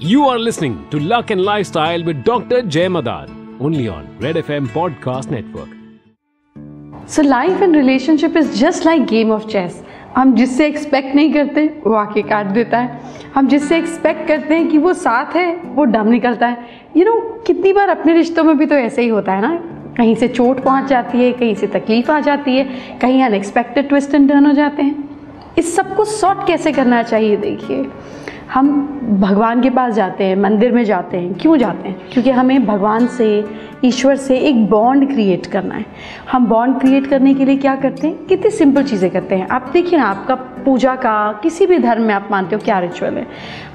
You are listening to Luck and Lifestyle with Dr. Jay Madan, only on Red FM Podcast Network. So life and relationship is just like game of chess. हम जिससे expect नहीं करते वो आके काट देता है हम जिससे एक्सपेक्ट करते हैं कि वो साथ है वो डम निकलता है यू you नो know, कितनी बार अपने रिश्तों में भी तो ऐसे ही होता है ना कहीं से चोट पहुँच जाती है कहीं से तकलीफ़ आ जाती है कहीं अनएक्सपेक्टेड ट्विस्ट एंड टर्न हो जाते हैं इस सबको सॉर्ट कैसे करना चाहिए? देखिए, हम भगवान के पास जाते हैं, मंदिर में जाते हैं। क्यों जाते हैं? क्योंकि हमें भगवान से, ईश्वर से एक बॉन्ड क्रिएट करना है। हम बॉन्ड क्रिएट करने के लिए क्या करते हैं? कितनी सिंपल चीज़ें करते हैं। आप देखिए ना, आपका पूजा का किसी भी धर्म में आप मानते हो क्या रिचुअल है।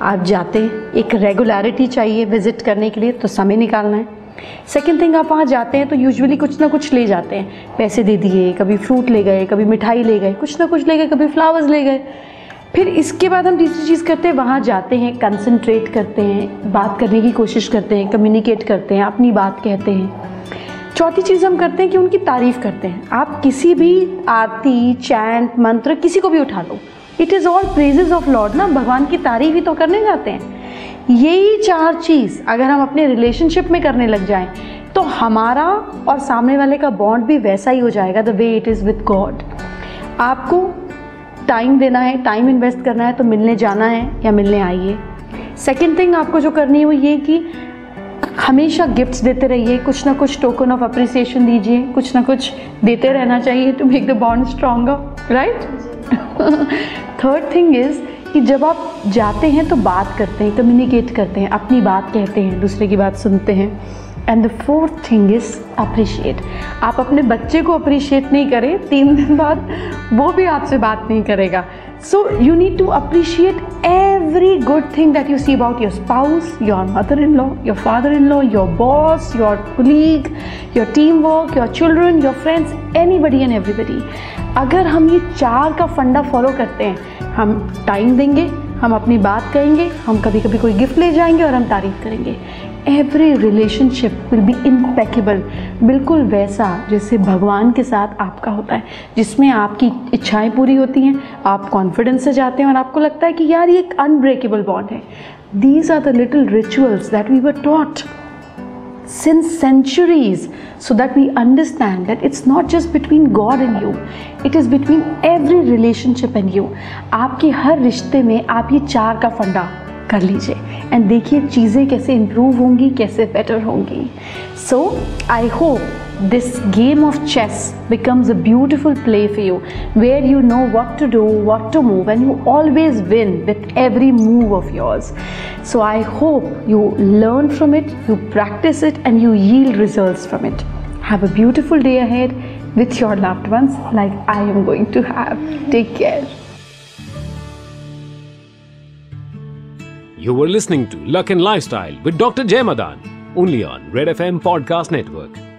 आप जाते हैं, एक रेगुलरिटी चाहिए विज़िट करने के लिए तो समय निकालना है। सेकेंड थिंग आप वहाँ जाते हैं तो यूजुअली कुछ ना कुछ ले जाते हैं। पैसे दे दिए, कभी फ्रूट ले गए, कभी मिठाई ले गए, कुछ ना कुछ ले गए, कभी फ्लावर्स ले गए। फिर इसके बाद हम तीसरी चीज़ करते हैं, वहाँ जाते हैं कंसंट्रेट करते हैं, बात करने की कोशिश करते हैं कम्युनिकेट करते हैं, अपनी बात कहते हैं। चौथी चीज़ हम करते हैं कि उनकी तारीफ़ करते हैं। आप किसी भी आरती चैंट मंत्र किसी को भी उठा लो। It is all praises of Lord ना? भगवान की तारीफ़ ही तो करने जाते हैं। यही चार चीज़ अगर हम अपने रिलेशनशिप में करने लग जाएँ तो हमारा और सामने वाले का बॉन्ड भी वैसा ही हो जाएगा the way it is with God आपको टाइम देना है टाइम इन्वेस्ट करना है तो मिलने जाना है या मिलने आइए। सेकेंड थिंग आपको जो करनी है वो ये कि हमेशा गिफ्ट्स देते रहिए, कुछ ना कुछ टोकन ऑफ़ अप्रिसिएशन दीजिए, कुछ ना कुछ देते रहना चाहिए to make the bond stronger right third thing is कि जब आप जाते हैं तो बात करते हैं कम्युनिकेट करते हैं, अपनी बात कहते हैं, दूसरे की बात सुनते हैं। And the fourth thing is appreciate आप अपने बच्चे को अप्रिशिएट नहीं करें, तीन दिन बाद वो भी आपसे बात नहीं करेगा। So you need to appreciate every good thing that you see about your spouse your mother in law your father in law your boss your colleague your team work your children your friends anybody and everybody अगर हम ये चार का फंडा follow करते हैं, हम time देंगे हम अपनी बात कहेंगे, हम कभी कभी कोई गिफ्ट ले जाएँगे और हम तारीफ़ करेंगे। Every relationship will be impeccable बिल्कुल वैसा जैसे भगवान के साथ आपका होता है, जिसमें आपकी इच्छाएँ पूरी होती हैं, आप कॉन्फिडेंस से जाते हैं और आपको लगता है कि यार ये एक अनब्रेकेबल बॉन्ड है। These are the little rituals that we were taught since centuries so that we understand that it's not just between God and you it is between every relationship and you आपके हर रिश्ते में आप ये चार का फंडा कर लीजिए। एंड देखिए चीज़ें कैसे इम्प्रूव होंगी, कैसे बेटर होंगी। So I hope this game of chess becomes a beautiful play for you where you know what to do what to move and you always win with every move of yours so I hope you learn from it you practice it and you yield result from it have a beautiful day ahead with your loved ones like I am going to have take care You were listening to Luck and Lifestyle with Dr. Jay Madan, only on Red FM Podcast Network.